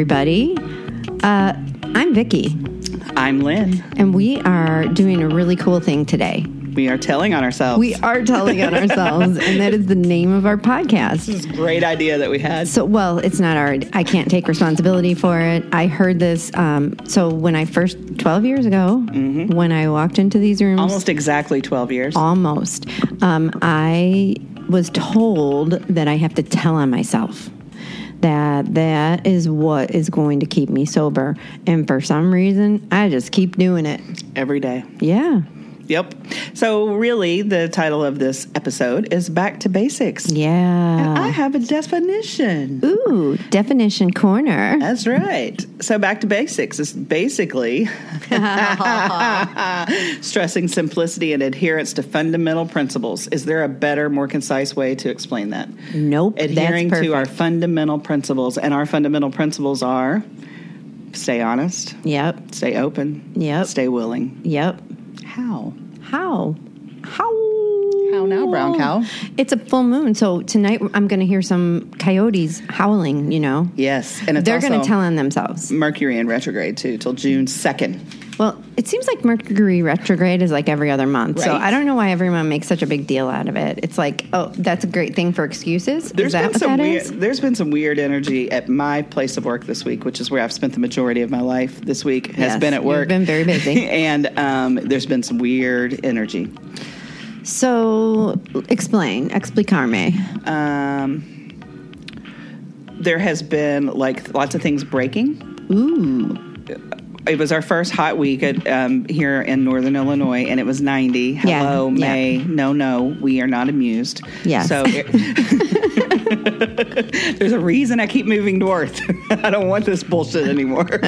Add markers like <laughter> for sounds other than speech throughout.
everybody. Uh, I'm Vicky, I'm Lynn. and we are doing a really cool thing today. We are telling on ourselves. We are telling on ourselves, and that is the name of our podcast. This is a great idea that we had. So, well, it's not our. I can't take responsibility for it. I heard this. Um, so when I first, twelve years ago, when I walked into these rooms, Almost exactly 12 years. almost, um, I was told that I have to tell on myself. That that is what is going to keep me sober, and for some reason, I just keep doing it. Every day. Yeah, Yep. So, really, the title of this episode is Back to Basics. yeah. I have a definition. Ooh, definition corner. That's right. So, back to basics is basically <laughs> stressing simplicity and adherence to fundamental principles. Is there a better, more concise way to explain that? Nope, Adhering to our fundamental principles. And our fundamental principles are stay honest, Yep, stay open, Yep. stay willing. yep. How? How? How? How now, brown cow? It's a full moon, so tonight I'm going to hear some coyotes howling. You know, Yes. And it's they're going to tell on themselves. Mercury in retrograde too, till June 2nd. Well, it seems like Mercury retrograde is like every other month, so I don't know why everyone makes such a big deal out of it. It's like, oh, that's a great thing for excuses. There's is that been what some that weird. is? There's been some weird energy at my place of work this week, which is where I've spent the majority of my life. This week has Yes, been at work. been very busy. <laughs> and um, there's been some weird energy. So, explain, explicarme. Um, there has been like lots of things breaking. Ooh, It was our first hot week at, um, here in Northern Illinois, and it was 90. Yeah, Hello, yeah. May. No, no, we are not amused. Yes. So it- <laughs> there's a reason I keep moving north. <laughs> I don't want this bullshit anymore. <laughs>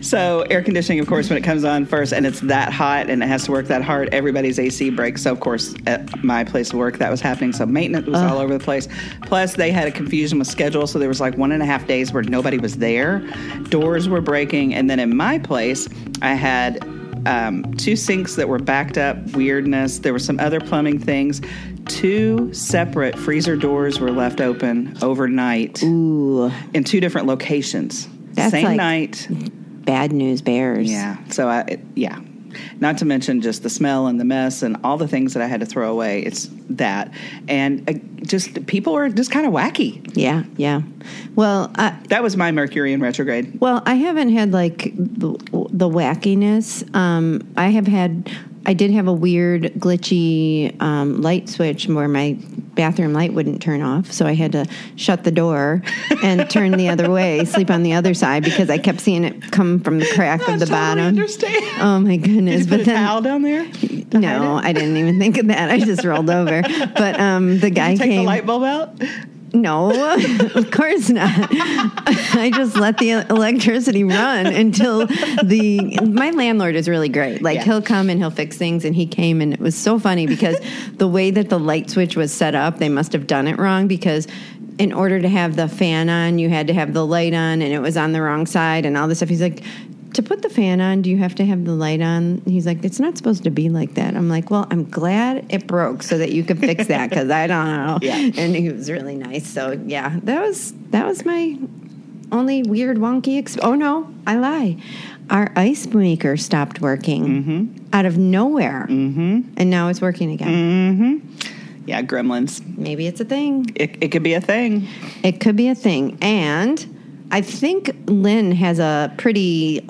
so air conditioning, of course, when it comes on first, and it's that hot and it has to work that hard, everybody's AC breaks. So of course, at my place of work, that was happening. So maintenance was all over the place. Plus, they had a confusion with schedule, so there was like one and a half days where nobody was there. Doors were breaking, and then in my place, I had um, two sinks that were backed up, weirdness. There were some other plumbing things. Two separate freezer doors were left open overnight ooh, in two different locations. That's Same like- night. Bad news bears. Yeah. So I, it, yeah. Not to mention just the smell and the mess and all the things that I had to throw away. It's that, and uh, just people are just kind of wacky. yeah, yeah. Well, I, That was my Mercury in retrograde. Well, I haven't had like the, the wackiness. Um, I have had. I did have a weird glitchy um, light switch where my bathroom light wouldn't turn off, so I had to shut the door and turn the other way, <laughs> sleep on the other side because I kept seeing it come from the crack of the totally bottom. understand. Oh my goodness! Did you put but a then towel down there? no, I didn't even think of that. I just rolled over. But um, the guy came. Take came. the light bulb out. No, <laughs> of course not. <laughs> I just let the electricity run until the my landlord is really great. Like Yeah. he'll come and he'll fix things and he came and it was so funny because the way that the light switch was set up, they must have done it wrong because in order to have the fan on, you had to have the light on and it was on the wrong side and all this stuff. He's like to put the fan on, do you have to have the light on? He's like, it's not supposed to be like that. I'm like, well, I'm glad it broke so that you could fix that because I don't know. <laughs> Yeah. And he was really nice. So yeah, that was that was my only weird wonky. Ex- oh no, I lie. Our ice maker stopped working out of nowhere, mm-hmm. and now it's working again. Yeah, gremlins. Maybe it's a thing. It, it could be a thing. It could be a thing. And I think Lynn has a pretty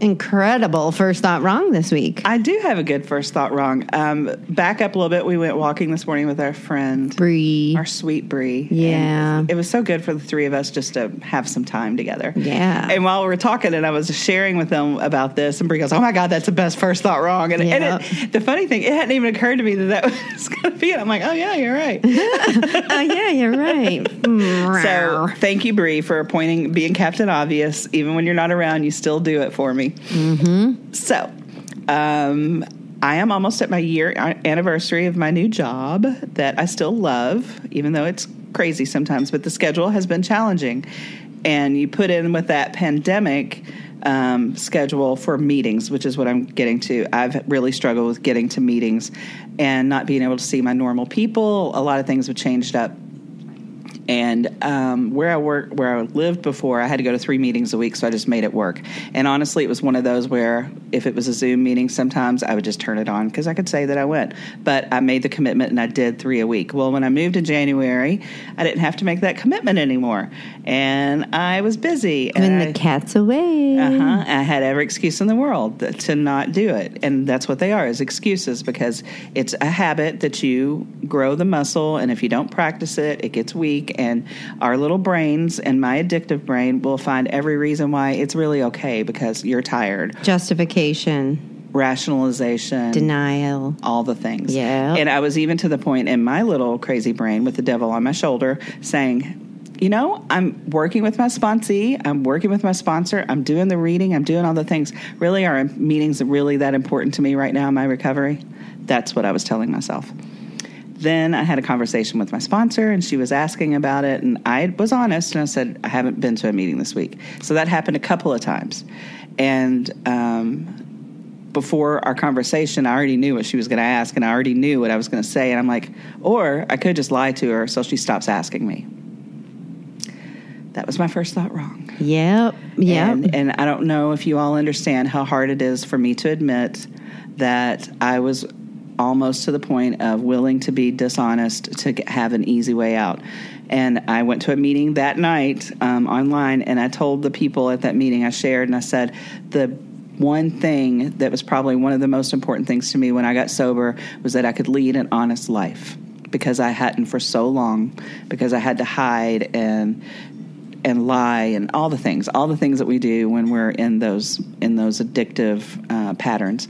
incredible first thought wrong this week. I do have a good first thought wrong. Um, back up a little bit. We went walking this morning with our friend, Bree. our sweet Bree. Yeah. It was so good for the three of us just to have some time together. Yeah. And while we were talking, and I was sharing with them about this, and Bree goes, "Oh my God, that's the best first thought wrong." And, and it, the funny thing, it hadn't even occurred to me that that <laughs> was going to be it. I'm like, "Oh yeah, you're right." <laughs> oh yeah, you're right. so thank you, Bree, for appointing being Captain Obvious. Even when you're not around, you still do it for me. Mm-hmm. So, um, I am almost at my year anniversary of my new job that I still love, even though it's crazy sometimes. But the schedule has been challenging, and you put in with that pandemic um, schedule for meetings, which is what I'm getting to. I've really struggled with getting to meetings and not being able to see my normal people. A lot of things have changed up And um, where I work, where I lived before, I had to go to three meetings a week, so I just made it work. And honestly, it was one of those where if it was a Zoom meeting, sometimes I would just turn it on because I could say that I went. But I made the commitment, and I did three a week. Well, when I moved in January, I didn't have to make that commitment anymore, and I was busy. When and the I- cat's away. uh-huh. I had every excuse in the world to not do it. And that's what they are, is excuses because it's a habit that you grow the muscle and if you don't practice it, it gets weak and our little brains and my addictive brain will find every reason why it's really okay because you're tired. Justification, Rationalization, denial. all the things. Yeah. And I was even to the point in my little crazy brain with the devil on my shoulder saying, you know, I'm working with my sponsee, I'm working with my sponsor, I'm doing the reading, I'm doing all the things. Really, are meetings really that important to me right now in my recovery? That's what I was telling myself. Then I had a conversation with my sponsor, and she was asking about it, and I was honest, and I said, I haven't been to a meeting this week. So that happened a couple of times. And um, before our conversation, I already knew what she was going to ask, and I already knew what I was going to say. And I'm like, or I could just lie to her so she stops asking me. That was my first thought wrong. Yep. Yep. And, and I don't know if you all understand how hard it is for me to admit that I was almost to the point of willing to be dishonest to have an easy way out. And I went to a meeting that night um, online, and I told the people at that meeting, I shared, and I said, the one thing that was probably one of the most important things to me when I got sober was that I could lead an honest life because I hadn't for so long, because I had to hide and and lie and all the things, all the things that we do when we're in those in those addictive uh, patterns,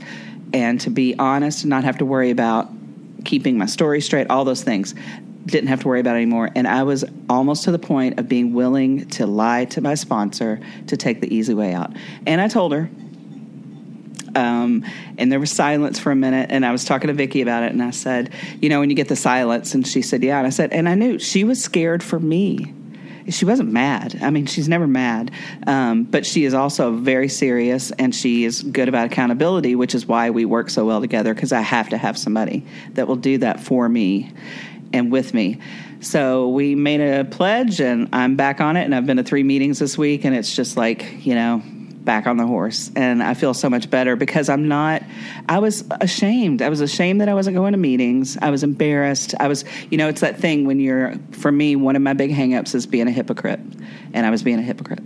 and to be honest and not have to worry about keeping my story straight, all those things. Didn't have to worry about anymore, and I was almost to the point of being willing to lie to my sponsor to take the easy way out. And I told her, um, and there was silence for a minute and i was talking to vicki about it and i said you know when you get the silence and she said yeah and i said and i knew she was scared for me she wasn't mad. I mean she's never mad. Um, but she is also very serious and she is good about accountability which is why we work so well together because i have to have somebody that will do that for me and with me. So we made a pledge and i'm back on it and i've been to three meetings this week and it's just like you know back on the horse and I feel so much better because I'm not I was ashamed. I was ashamed that I wasn't going to meetings. I was embarrassed. I was you know, it's that thing when you're for me one of my big hangups is being a hypocrite. And I was being a hypocrite.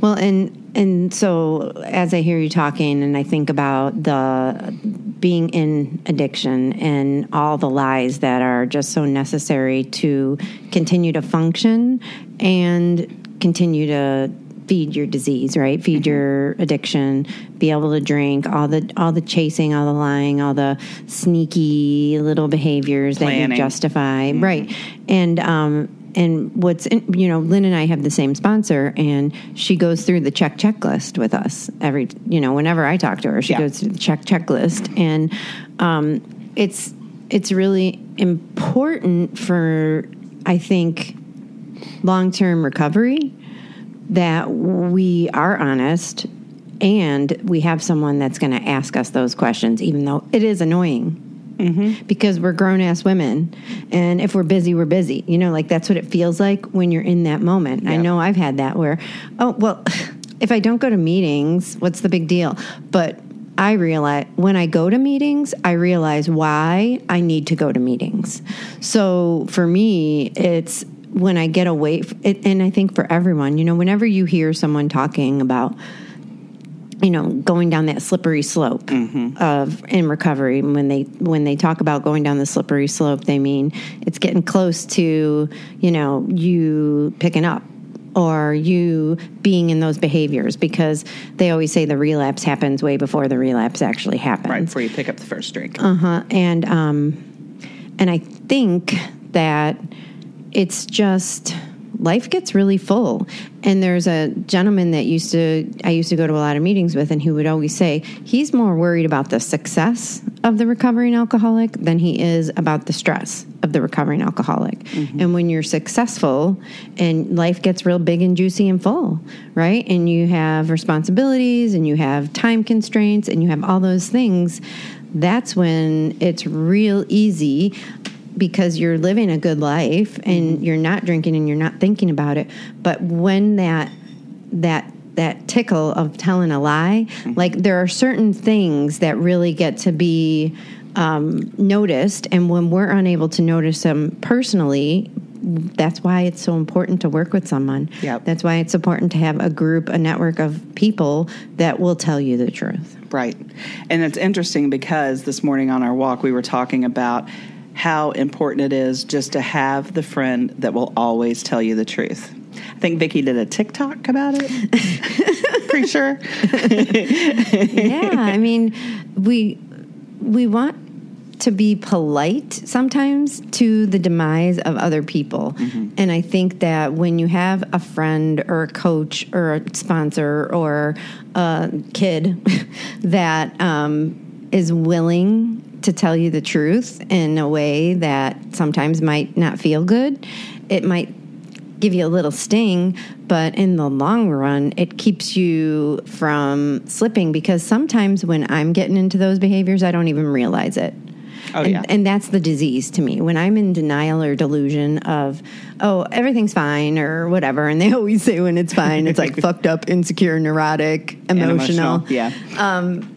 Well, and and so as I hear you talking, and I think about the being in addiction and all the lies that are just so necessary to continue to function and continue to feed your disease, right? Feed your addiction, be able to drink, all the all the chasing, all the lying, all the sneaky little behaviors that you justify, right? And um and what's in, you know lynn and i have the same sponsor and she goes through the check checklist with us every you know whenever i talk to her she Yeah. goes through the check checklist and um, it's it's really important for i think long-term recovery that we are honest and we have someone that's going to ask us those questions even though it is annoying. Mm-hmm. Because we're grown ass women and if we're busy we're busy. You know like that's what it feels like when you're in that moment. I know i've had that where oh well <laughs> if i don't go to meetings what's the big deal? But i realize when i go to meetings i realize why i need to go to meetings. So for me it's when i get away it, and i think for everyone you know whenever you hear someone talking about you know going down that slippery slope of in recovery when they when they talk about going down the slippery slope they mean it's getting close to you know you picking up or you being in those behaviors because they always say the relapse happens way before the relapse actually happens Right before you pick up the first drink. uh-huh and um and i think that it's just life gets really full. And there's a gentleman that used to i used to go to a lot of meetings with and he would always say he's more worried about the success of the recovering alcoholic than he is about the stress of the recovering alcoholic. Mm-hmm. And when you're successful and life gets real big and juicy and full right? And you have responsibilities and you have time constraints and you have all those things that's when it's real easy because you're living a good life and Mm-hmm. you're not drinking and you're not thinking about it. But when that that that tickle of telling a lie, Mm-hmm. like there are certain things that really get to be um, noticed, and when we're unable to notice them personally. That's why it's so important to work with someone. Yep. That's why it's important to have a group, a network of people that will tell you the truth. Right. And it's interesting because this morning on our walk, we were talking about how important it is just to have the friend that will always tell you the truth. I think Vicki did a TikTok about it. <laughs> Pretty sure. <laughs> yeah, I mean, we we want to be polite sometimes to the demise of other people. And I think that when you have a friend or a coach or a sponsor or a kid <laughs> that um, is willing to tell you the truth in a way that sometimes might not feel good, it might give you a little sting, but in the long run, it keeps you from slipping because sometimes when I'm getting into those behaviors, I don't even realize it. Oh, and, yeah. and that's the disease to me. When I'm in denial or delusion of, oh, everything's fine or whatever, and they <laughs> always say when it's fine, it's like <laughs> fucked up, insecure, neurotic, And emotional. Yeah. Um,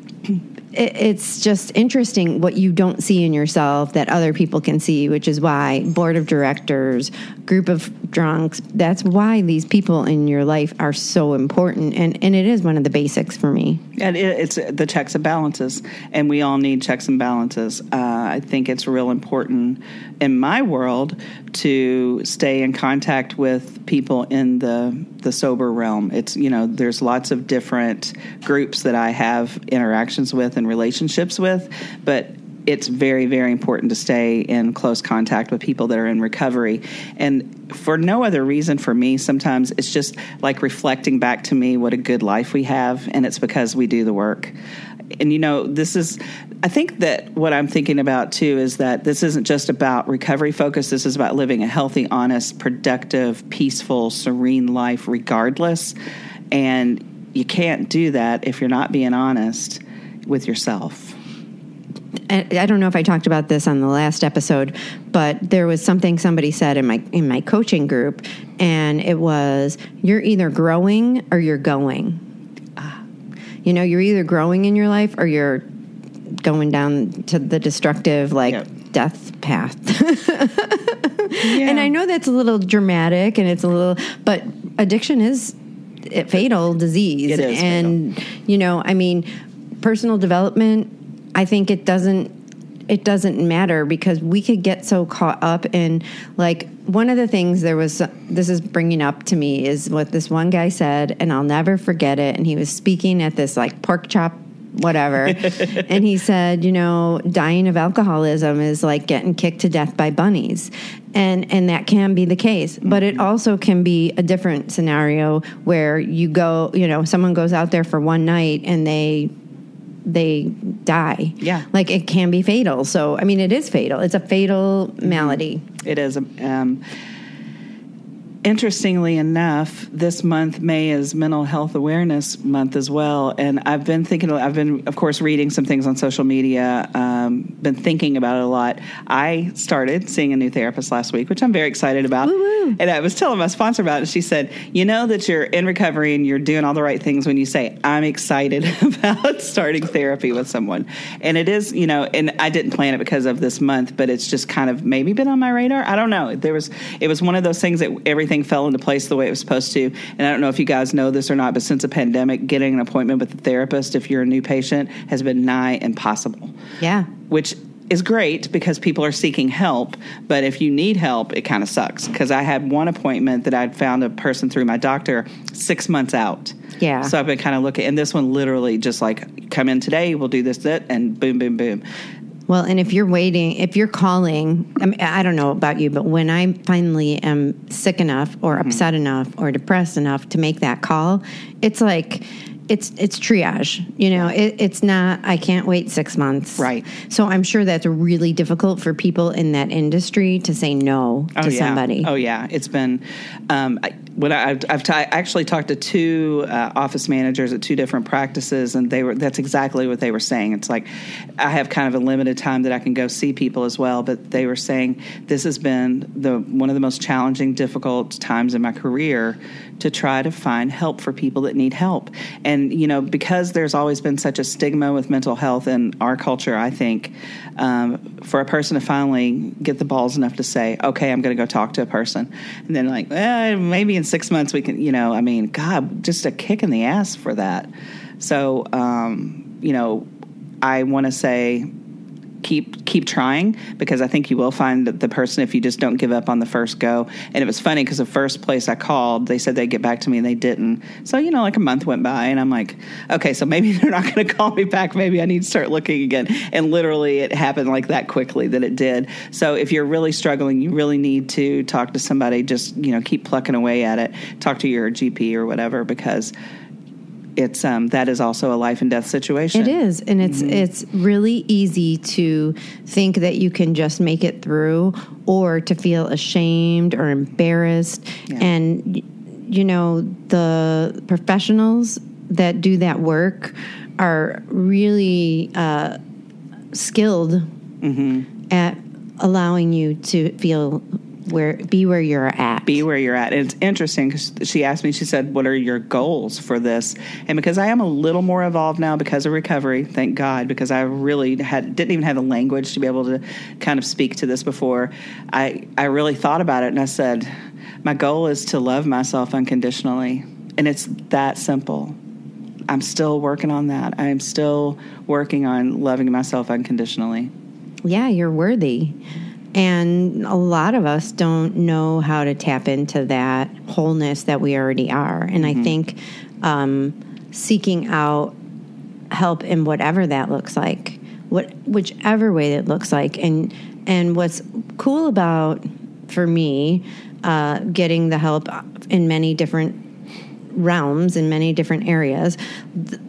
It, it's just interesting what you don't see in yourself that other people can see, which is why board of directors, group of drunks, that's why these people in your life are so important. And, and it is one of the basics for me. And it, it's the checks and balances, and we all need checks and balances. Uh, I think it's real important in my world to stay in contact with people in the the sober realm. It's you know there's lots of different groups that I have interactions with and relationships with, but it's very very important to stay in close contact with people that are in recovery. And for no other reason for me sometimes it's just like reflecting back to me what a good life we have and it's because we do the work. And you know this is i think that what i'm thinking about too is that this isn't just about recovery focus. This is about living a healthy honest productive peaceful serene life regardless. And you can't do that if you're not being honest with yourself I don't know if I talked about this on the last episode, but there was something somebody said in my in my coaching group, and it was you're either growing or you're going. Ah. You know, you're either growing in your life or you're going down to the destructive, like Yep. death path. <laughs> And I know that's a little dramatic, and it's a little, but addiction is a fatal disease, It is and you know, I mean, personal development. I think it doesn't it doesn't matter because we could get so caught up in like one of the things there was this is bringing up to me is what this one guy said and I'll never forget it and he was speaking at this like pork chop whatever. <laughs> And he said you know dying of alcoholism is like getting kicked to death by bunnies. And and that can be the case but it mm-hmm. also can be a different scenario where you go you know someone goes out there for one night and they they die Yeah. like it can be fatal so i mean it is fatal it's a fatal malady It is. Um, interestingly enough, this month May is Mental Health Awareness Month as well, and I've been thinking. I've been, of course, reading some things on social media. Um, been thinking about it a lot. I started seeing a new therapist last week, which I'm very excited about. And I was telling my sponsor about it. And She said, "You know that you're in recovery and you're doing all the right things when you say I'm excited <laughs> about starting therapy with someone." And it is, you know, and I didn't plan it because of this month, but it's just kind of maybe been on my radar. I don't know. There was, it was one of those things that everything fell into place the way it was supposed to. And I don't know if you guys know this or not, but since the pandemic, getting an appointment with a therapist if you're a new patient has been nigh impossible yeah which is great because people are seeking help. But if you need help, it kind of sucks. Because I had one appointment that I'd found a person through my doctor six months out. Yeah. So I've been kind of looking, and this one literally just like come in today, we'll do this, that, and boom, boom, boom. Well, and if you're waiting, if you're calling, I, mean, I don't know about you, but when I finally am sick enough or Mm-hmm. upset enough or depressed enough to make that call, it's like it's it's triage. You know, it, it's not. I can't wait six months. Right. So I'm sure that's really difficult for people in that industry to say no to yeah. somebody. Oh yeah, it's been. Um, I, when I, I've, I've actually talked to two uh, office managers at two different practices, and they were that's exactly what they were saying. It's like I have kind of a limited time that I can go see people as well, but they were saying this has been the one of the most challenging, difficult times in my career to try to find help for people that need help. And you know, because there's always been such a stigma with mental health in our culture, I think um, for a person to finally get the balls enough to say, "Okay, I'm going to go talk to a person," and then like, eh, maybe in six months we can, you know, I mean, God, just a kick in the ass for that. So, um, you know, I want to say keep keep trying because I think you will find that the person if you just don't give up on the first go. And it was funny because the first place I called, they said they'd get back to me and they didn't. So you know, like a month went by and I'm like, okay, so maybe <laughs> they're not going to call me back. Maybe I need to start looking again. And literally, it happened like that quickly that it did. So if you're really struggling, you really need to talk to somebody. Just you know, keep plucking away at it. Talk to your GP or whatever because it's um, that is also a life and death situation. It is, and it's mm-hmm. it's really easy to think that you can just make it through, or to feel ashamed or embarrassed. Yeah. And you know the professionals that do that work are really uh, skilled mm-hmm. at allowing you to feel where be where you're at. Be where you're at. it's interesting because she asked me. She said, "What are your goals for this?" And because I am a little more evolved now because of recovery, thank God, because I really had didn't even have the language to be able to kind of speak to this before. I I really thought about it and I said, my goal is to love myself unconditionally, and it's that simple. I'm still working on that. I'm still working on loving myself unconditionally. Yeah, you're worthy. And a lot of us don't know how to tap into that wholeness that we already are. And mm-hmm. I think um, seeking out help in whatever that looks like, what whichever way it looks like, and and what's cool about for me uh, getting the help in many different realms in many different areas. Th-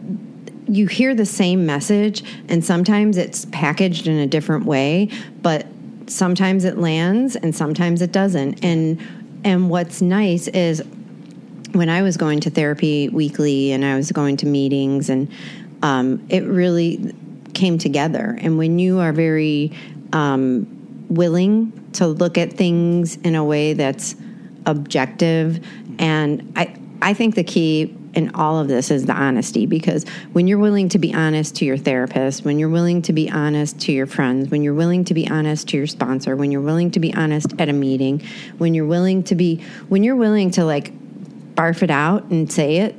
you hear the same message, and sometimes it's packaged in a different way, but sometimes it lands and sometimes it doesn't. And and what's nice is when I was going to therapy weekly and I was going to meetings and um, it really came together. And when you are very um, willing to look at things in a way that's objective, and I I think the key in all of this is the honesty because when you're willing to be honest to your therapist, when you're willing to be honest to your friends, when you're willing to be honest to your sponsor, when you're willing to be honest at a meeting, when you're willing to be, when you're willing to like barf it out and say it,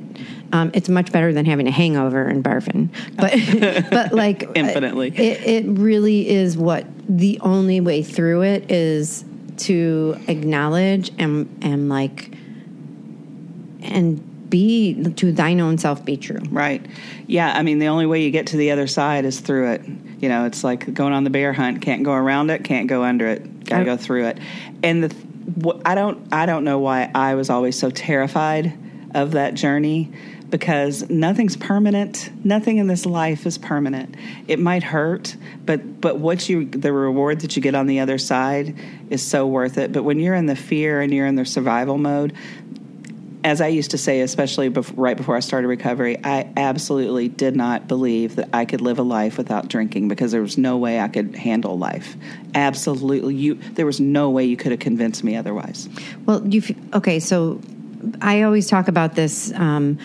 um, it's much better than having a hangover and barfing. But, <laughs> but like infinitely, it, it really is what the only way through it is to acknowledge and and like and be to thine own self be true. Right. Yeah. I mean, the only way you get to the other side is through it. You know, it's like going on the bear hunt. Can't go around it. Can't go under it. Got to go through it. And the I don't I don't know why I was always so terrified of that journey because nothing's permanent. Nothing in this life is permanent. It might hurt, but but what you the reward that you get on the other side is so worth it. But when you're in the fear and you're in the survival mode, as I used to say, especially right before I started recovery, I absolutely did not believe that I could live a life without drinking because there was no way I could handle life. Absolutely, you there was no way you could have convinced me otherwise. Well, you okay? So I always talk about this. Um,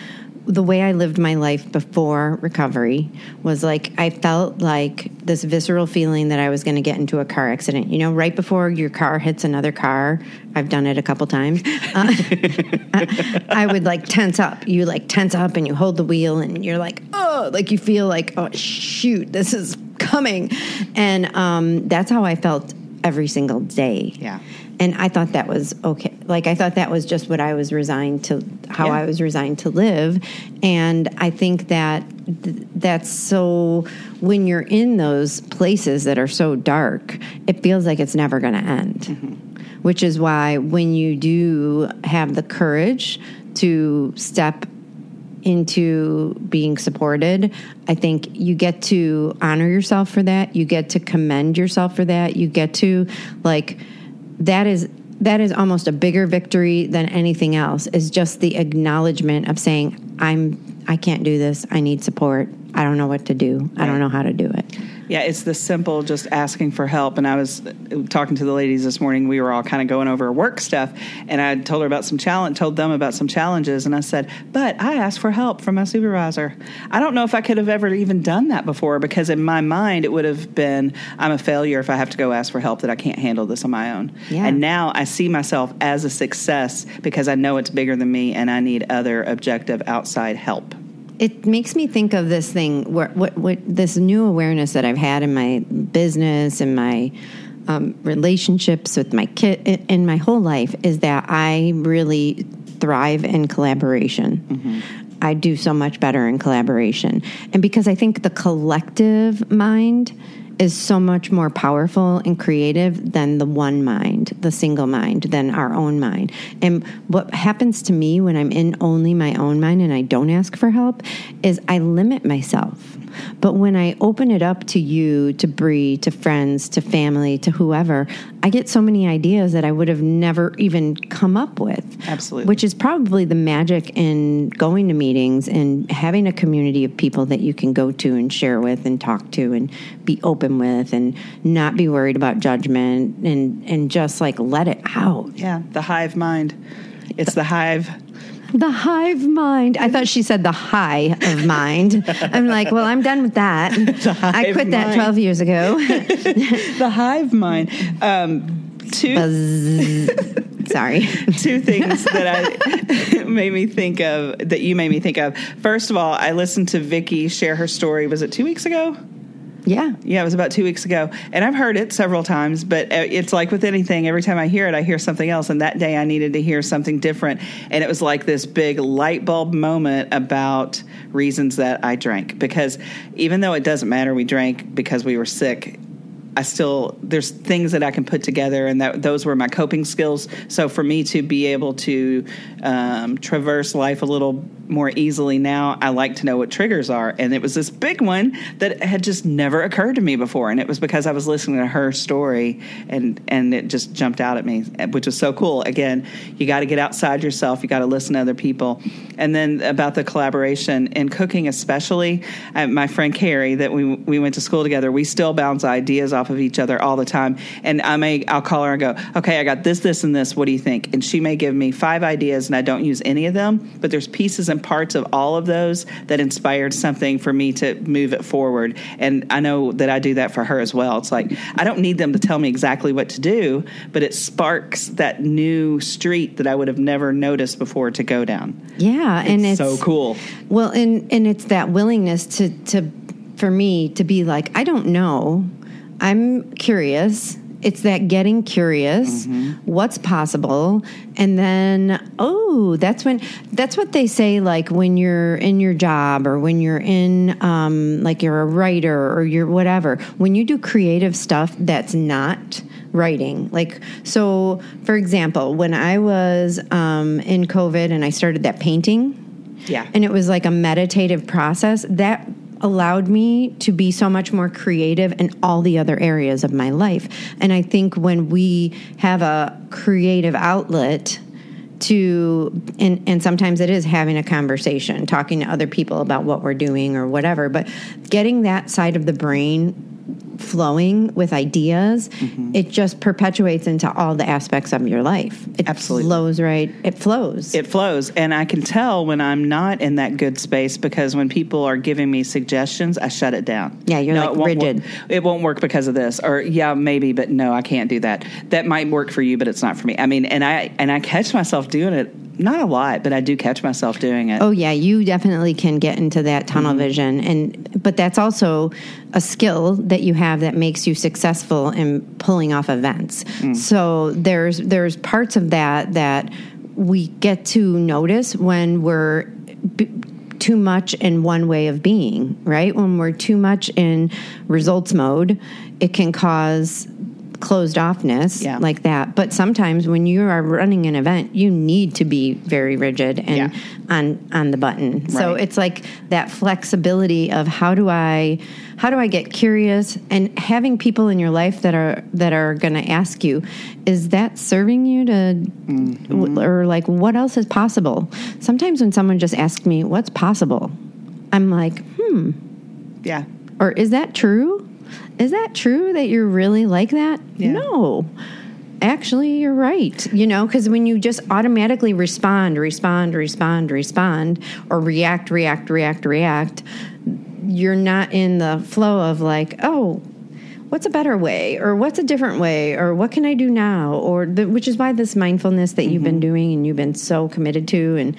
the way I lived my life before recovery was like I felt like this visceral feeling that I was going to get into a car accident. You know, right before your car hits another car, I've done it a couple times. Uh, <laughs> I would like tense up. You like tense up and you hold the wheel and you're like, oh, like you feel like, oh, shoot, this is coming. And um, that's how I felt every single day. Yeah and I thought that was okay. Like I thought that was just what I was resigned to, how yeah. I was resigned to live, and I think that th- that's so. When you're in those places that are so dark, it feels like it's never going to end. Mm-hmm. Which is why when you do have the courage to step into being supported, I think you get to honor yourself for that. You get to commend yourself for that. You get to like that is that is almost a bigger victory than anything else is just the acknowledgement of saying i'm i can't do this. I need support. I don't know what to do. I don't know how to do it Yeah, it's the simple just asking for help. And I was talking to the ladies this morning. We were all kind of going over work stuff, and I told her about some challenge, told them about some challenges, and I said, "But I asked for help from my supervisor. I don't know if I could have ever even done that before because in my mind it would have been I'm a failure if I have to go ask for help that I can't handle this on my own. Yeah. And now I see myself as a success because I know it's bigger than me, and I need other objective outside help." It makes me think of this thing where what, what this new awareness that I've had in my business and my um, relationships with my kid in, in my whole life is that I really thrive in collaboration. I do so much better in collaboration, and because I think the collective mind is so much more powerful and creative than the one mind, the single mind, than our own mind. And what happens to me when I'm in only my own mind and I don't ask for help is I limit myself. But when I open it up to you, to Bree, to friends, to family, to whoever, I get so many ideas that I would have never even come up with. Absolutely. Which is probably the magic in going to meetings and having a community of people that you can go to and share with and talk to and be open with and not be worried about judgment and and just like let it out. Yeah, the hive mind. It's the hive. The hive mind. I thought she said the high of mind. I'm like, well, I'm done with that. <laughs> I quit that 12 years ago. <laughs> The hive mind. Um, two Buzz. Sorry. <laughs> two things that I made me think of that you made me think of. First of all, I listened to Vicky share her story. Was it two weeks ago? Yeah. Yeah, it was about two weeks ago, and I've heard it several times. But uh, it's like with anything, every time I hear it, I hear something else. And that day, I needed to hear something different, and it was like this big light bulb moment about reasons that I drank. Because even though it doesn't matter, we drank because we were sick. I still there's things that I can put together, and that those were my coping skills. So for me to be able to um, traverse life a little more easily now, I like to know what triggers are. And it was this big one that had just never occurred to me before, and it was because I was listening to her story, and and it just jumped out at me, which was so cool. Again, you got to get outside yourself. You got to listen to other people, and then about the collaboration in cooking, especially. Uh, my friend Carrie, that we we went to school together, we still bounce ideas off of each other all the time. And I may I'll call her and go, okay, I got this, this, and this. What do you think? And she may give me five ideas, and I don't use any of them, but there's pieces and parts of all of those that inspired something for me to move it forward. And I know that I do that for her as well. It's like I don't need them to tell me exactly what to do, but it sparks that new street that I would have never noticed before to go down. Yeah, and it's so cool. Well, and and it's that willingness to to for me to be like, I don't know. I'm curious. It's that getting curious, what's possible, and then oh, that's when that's what they say. Like when you're in your job, or when you're in um, like you're a writer, or you're whatever. When you do creative stuff that's not writing, like so. For example, when I was um, in COVID and I started that painting, Yeah. and it was like a meditative process that allowed me to be so much more creative in all the other areas of my life. And I think when we have a creative outlet to and and sometimes it is having a conversation, talking to other people about what we're doing or whatever, but getting that side of the brain flowing with ideas, mm-hmm. it just perpetuates into all the aspects of your life. It Absolutely. flows right. It flows. It flows. And I can tell when I'm not in that good space because when people are giving me suggestions, I shut it down. Yeah, you're like it rigid. Work. It won't work because of this. Or yeah, maybe, but no, I can't do that. That might work for you, but it's not for me. I mean, and I and I catch myself doing it not a lot, but I do catch myself doing it. Oh yeah, you definitely can get into that tunnel mm-hmm. vision and but that's also a skill that you have that makes you successful in pulling off events. Mm. So there's there's parts of that that we get to notice when we're b- too much in one way of being, right? When we're too much in results mode, it can cause closed offness Yeah. like that. But sometimes when you are running an event, you need to be very rigid and Yeah. on on the button. So it's like that flexibility of how do I how do I get curious and having people in your life that are that are going to ask you, is that serving you to w- or like what else is possible? Sometimes when someone just asks me what's possible, I'm like, hmm, Yeah. or is that true? Is that true that you're really like that? Yeah. No. Actually, you're right. You know, because when you just automatically respond, respond, respond, respond, or react, react, react, react, you're not in the flow of like, oh, what's a better way or what's a different way or what can i do now or the, which is why this mindfulness that you've been mm-hmm. doing and you've been so committed to and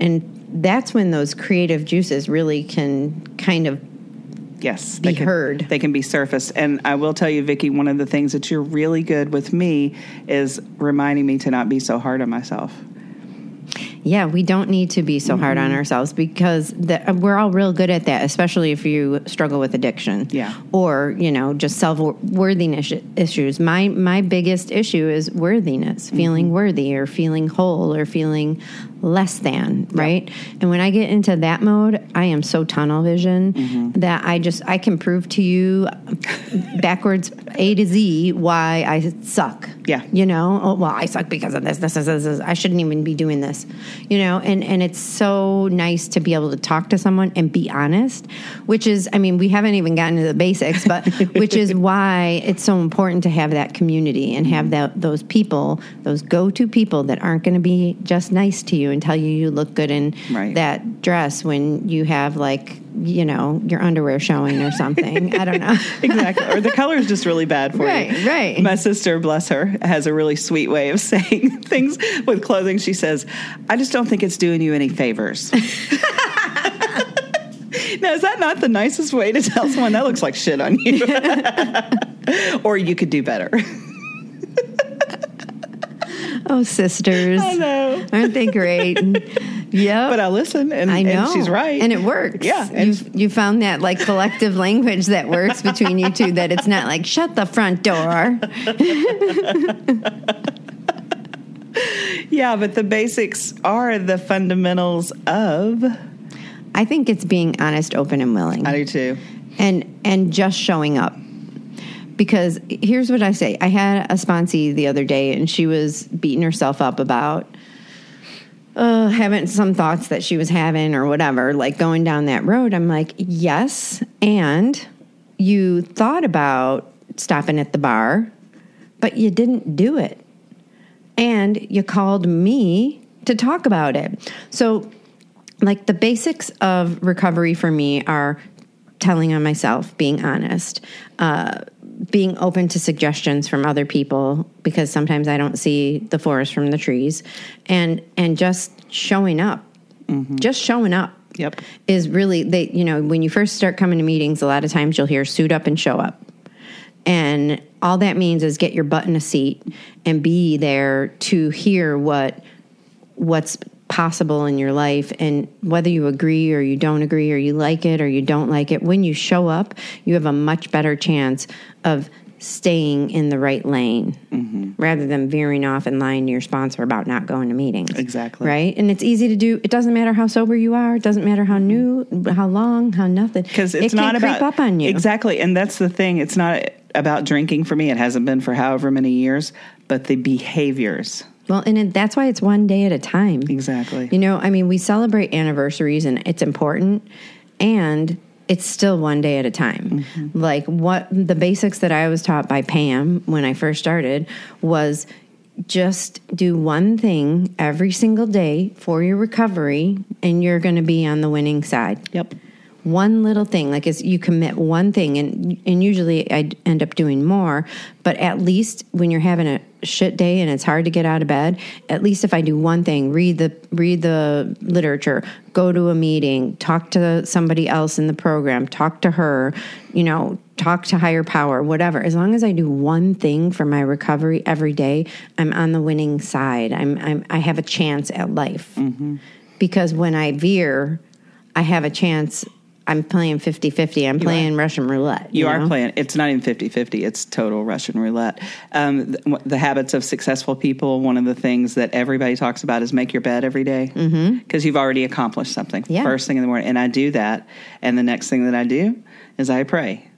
and that's when those creative juices really can kind of Yes, Be they can, heard. They can be surfaced, and I will tell you, Vicki, one of the things that you're really good with me is reminding me to not be so hard on myself. Yeah, we don't need to be so hard Mm-hmm. on ourselves because the, we're all real good at that, especially if you struggle with addiction. Yeah. Or, you know, just self worthiness issues. My my biggest issue is worthiness, Mm-hmm. feeling worthy or feeling whole or feeling less than, right? And when I get into that mode, I am so tunnel vision Mm-hmm. that I just I can prove to you backwards A to Z why I suck. Yeah. You know, oh, well, I suck because of this, this, this, this, this. I shouldn't even be doing this. You know, and and it's so nice to be able to talk to someone and be honest, which is, I mean, we haven't even gotten to the basics, but <laughs> which is why it's so important to have that community and have that those people, those go to people that aren't going to be just nice to you and tell you you look good in Right. that dress when you have like you know your underwear showing or something. I don't know. <laughs> exactly. Or the color is just really bad for Right, you. right. My sister, bless her, has a really sweet way of <laughs> saying things with clothing. She says, I just don't think it's doing you any favors. <laughs> now, is that not the nicest way to tell someone that looks like shit on you? or you could do better. Oh, sisters. I know. Aren't they great? yeah. But I listen, and, I know. and she's right. And it works. Yeah, and- You you found that like collective language that works between you two that it's not like shut the front door. <laughs> Yeah, but the basics are the fundamentals of. I think it's being honest, open and willing. I do too. and and just showing up because here's what i say. I had a sponsee the other day and she was beating herself up about uh, having some thoughts that she was having or whatever like going down that road. I'm like yes and you thought about stopping at the bar but you didn't do it. And you called me to talk about it. So like the basics of recovery for me are telling on myself, being honest, uh, being open to suggestions from other people because sometimes I don't see the forest from the trees, and and just showing up, mm-hmm. just showing up. Yep. Is really they you know when you first start coming to meetings, a lot of times you'll hear suit up and show up. And all that means is get your butt in a seat and be there to hear what what's possible in your life and whether you agree or you don't agree or you like it or you don't like it when you show up you have a much better chance of staying in the right lane mm-hmm. rather than veering off and lying to your sponsor about not going to meetings. Exactly. right? And it's easy to do it doesn't matter how sober you are it doesn't matter how mm-hmm. new how long how nothing because it's it not about creep up on you. Exactly and that's the thing it's not about drinking for me it hasn't been for however many years but the behaviors Well, and it, that's why it's one day at a time. Exactly. You know, I mean, we celebrate anniversaries and it's important, and it's still one day at a time. Mm-hmm. Like what the basics that I was taught by Pam when I first started was just do one thing every single day for your recovery, and you're going to be on the winning side yep one little thing like is you commit one thing and and usually I end up doing more but at least when you're having a shit day and it's hard to get out of bed at least if I do one thing read the read the literature go to a meeting talk to somebody else in the program talk to her you know talk to higher power whatever. As long as I do one thing for my recovery every day I'm on the winning side. I'm, I'm I have a chance at life. Mm-hmm. Because when I veer I have a chance I'm playing 50-50. I'm playing Russian roulette. You, are know? playing. It's not even 50 50, it's total Russian roulette. Um, the, the habits of successful people, one of the things that everybody talks about is make your bed every day because you've already accomplished something Yeah. first thing in the morning. And I do that. And the next thing that I do is I pray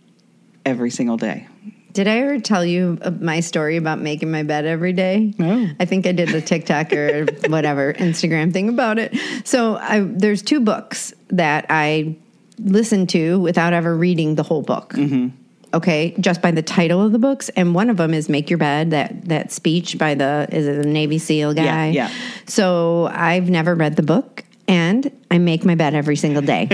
every single day. Did I ever tell you uh, my story about making my bed every day? No. I think I did a TikTok or <laughs> whatever Instagram thing about it. So I, there's two books that I listen to without ever reading the whole book. Mm-hmm. Okay, just by the title of the books, and one of them is "Make Your Bed." That that speech by the is it the Navy SEAL guy? yeah. So I've never read the book, and I make my bed every single day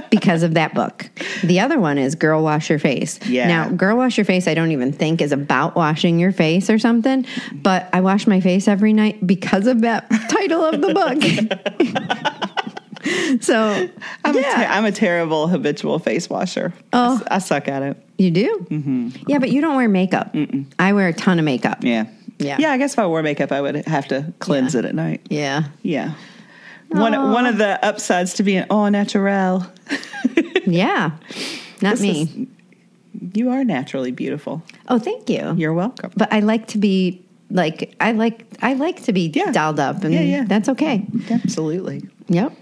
<laughs> because of that book. The other one is Girl Wash Your Face. Yeah. Now, Girl Wash Your Face, I don't even think is about washing your face or something, but I wash my face every night because of that <laughs> title of the book. <laughs> <laughs> so, I'm, a, yeah, ter- I'm a terrible habitual face washer. Oh, I suck at it. you do? Mm-hmm. Yeah, but you don't wear makeup. I wear a ton of makeup. Yeah. Yeah. Yeah, I guess if I wore makeup, I would have to cleanse Yeah. it at night. Yeah. Yeah. One, one of the upsides to being au naturel, <laughs> Yeah. Not This me. is- you are naturally beautiful. oh, thank you. You're welcome. but I like to be like I like I like to be Yeah. dolled up and Yeah, yeah. that's okay. Absolutely. Yep.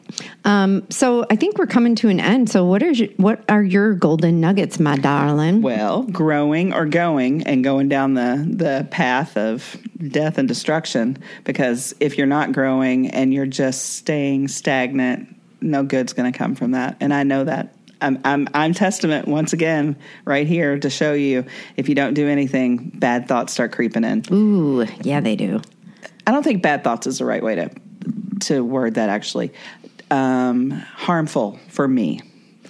Um, so I think we're coming to an end. So what are your, what are your golden nuggets, my darling? Well, growing or going and going down the, the path of death and destruction. Because if you're not growing and you're just staying stagnant, no good's going to come from that. And I know that. I'm, I'm, I'm testament once again right here to show you if you don't do anything, bad thoughts start creeping in. Ooh, yeah, they do. I don't think bad thoughts is the right way to to word that actually. Um, harmful for me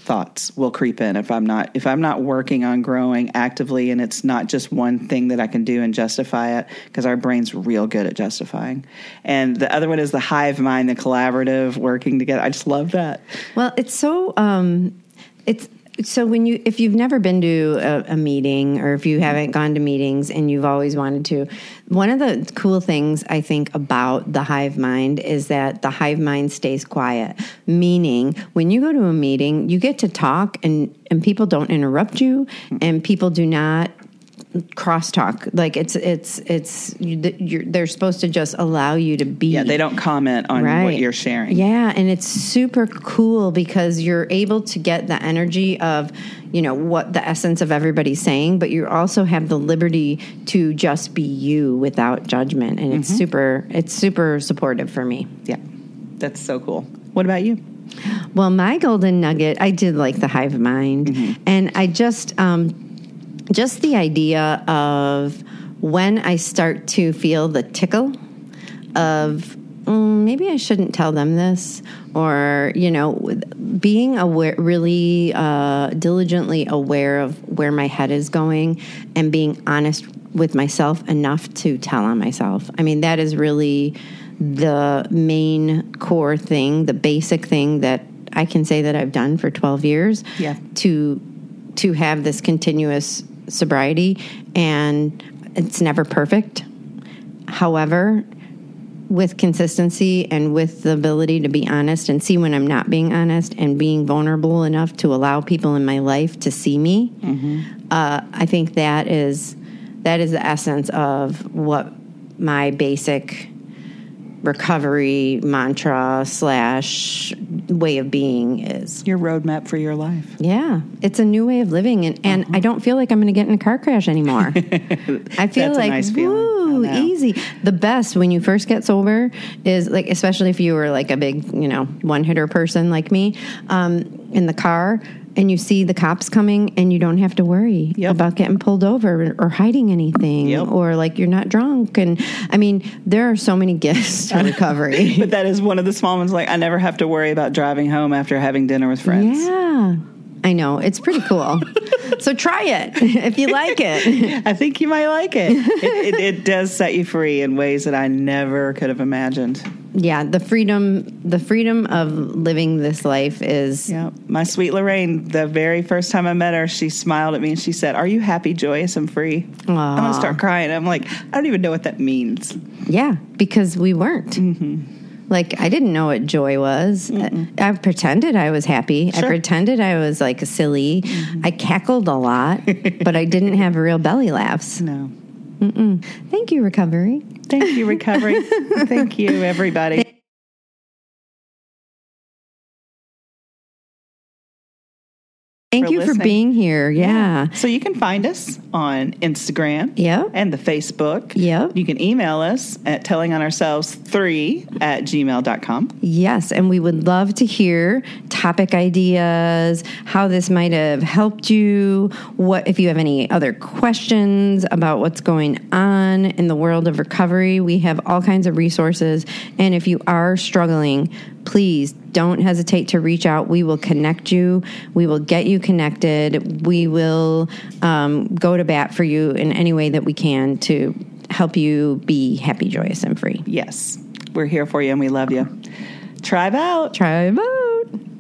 thoughts will creep in if I'm not if I'm not working on growing actively and it's not just one thing that I can do and justify it because our brain's real good at justifying. And the other one is the hive mind, the collaborative working together. I just love that. Well, it's so um, it's so when you if you've never been to a, a meeting or if you haven't gone to meetings and you've always wanted to, one of the cool things I think about the hive mind is that the hive mind stays quiet. Meaning, when you go to a meeting, you get to talk and and people don't interrupt you and people do not crosstalk like it's it's it's you, you're, they're supposed to just allow you to be Yeah, they don't comment on what you're sharing. yeah, and it's super cool because you're able to get the energy of, you know, what the essence of everybody's saying, but you also have the liberty to just be you without judgment, and Mm-hmm. it's super it's super supportive for me. Yeah. That's so cool. What about you? Well, my golden nugget, I did like the hive mind, and I just um, just the idea of when I start to feel the tickle of mm, maybe I shouldn't tell them this, or you know, being aware, really uh, diligently aware of where my head is going, and being honest with myself enough to tell on myself. I mean, that is really the main core thing, the basic thing that I can say that I've done for 12 years Yeah. to to have this continuous sobriety and it's never perfect. However, with consistency and with the ability to be honest and see when I'm not being honest and being vulnerable enough to allow people in my life to see me, uh, I think that is that is the essence of what my basic recovery mantra slash way of being is. Your roadmap for your life. Yeah, it's a new way of living, and, and I don't feel like I'm going to get in a car crash anymore. <laughs> I feel like nice woo, easy. The best when you first get sober is like, especially if you were like a big, you know, one hitter person like me, um, in the car. And you see the cops coming, and you don't have to worry Yep. about getting pulled over or hiding anything, Yep. or like you're not drunk. And I mean, there are so many <laughs> gifts to recovery. <laughs> But that is one of the small ones. Like I never have to worry about driving home after having dinner with friends. Yeah. I know. It's pretty cool. <laughs> so try it <laughs> if you like it. I think you might like it. it, it. It does set you free in ways that I never could have imagined. Yeah, the freedom the freedom of living this life is Yeah, my sweet Lorraine. The very first time I met her, she smiled at me and she said, "Are you happy, joyous, and free?" I'm gonna start crying. I'm like, I don't even know what that means. yeah, because we weren't. Mm-hmm. Like I didn't know what joy was. I pretended I was happy. I pretended I was like silly. Mm-hmm. I cackled a lot, <laughs> but I didn't have real belly laughs. No. Thank you, recovery. Thank you, recovery. <laughs> Thank you, everybody. Thank For you for being here. Yeah. So you can find us on Instagram Yep. and the Facebook. Yep. You can email us at tellingonourselves3 at gmail.com. Yes, and we would love to hear topic ideas, how this might have helped you, what if you have any other questions about what's going on in the world of recovery. We have all kinds of resources, and if you are struggling, please don't hesitate to reach out. We will connect you. We will get you connected. We will um, go to bat for you in any way that we can to help you be happy, joyous, and free. Yes. We're here for you and we love you. Tribe out. Try both.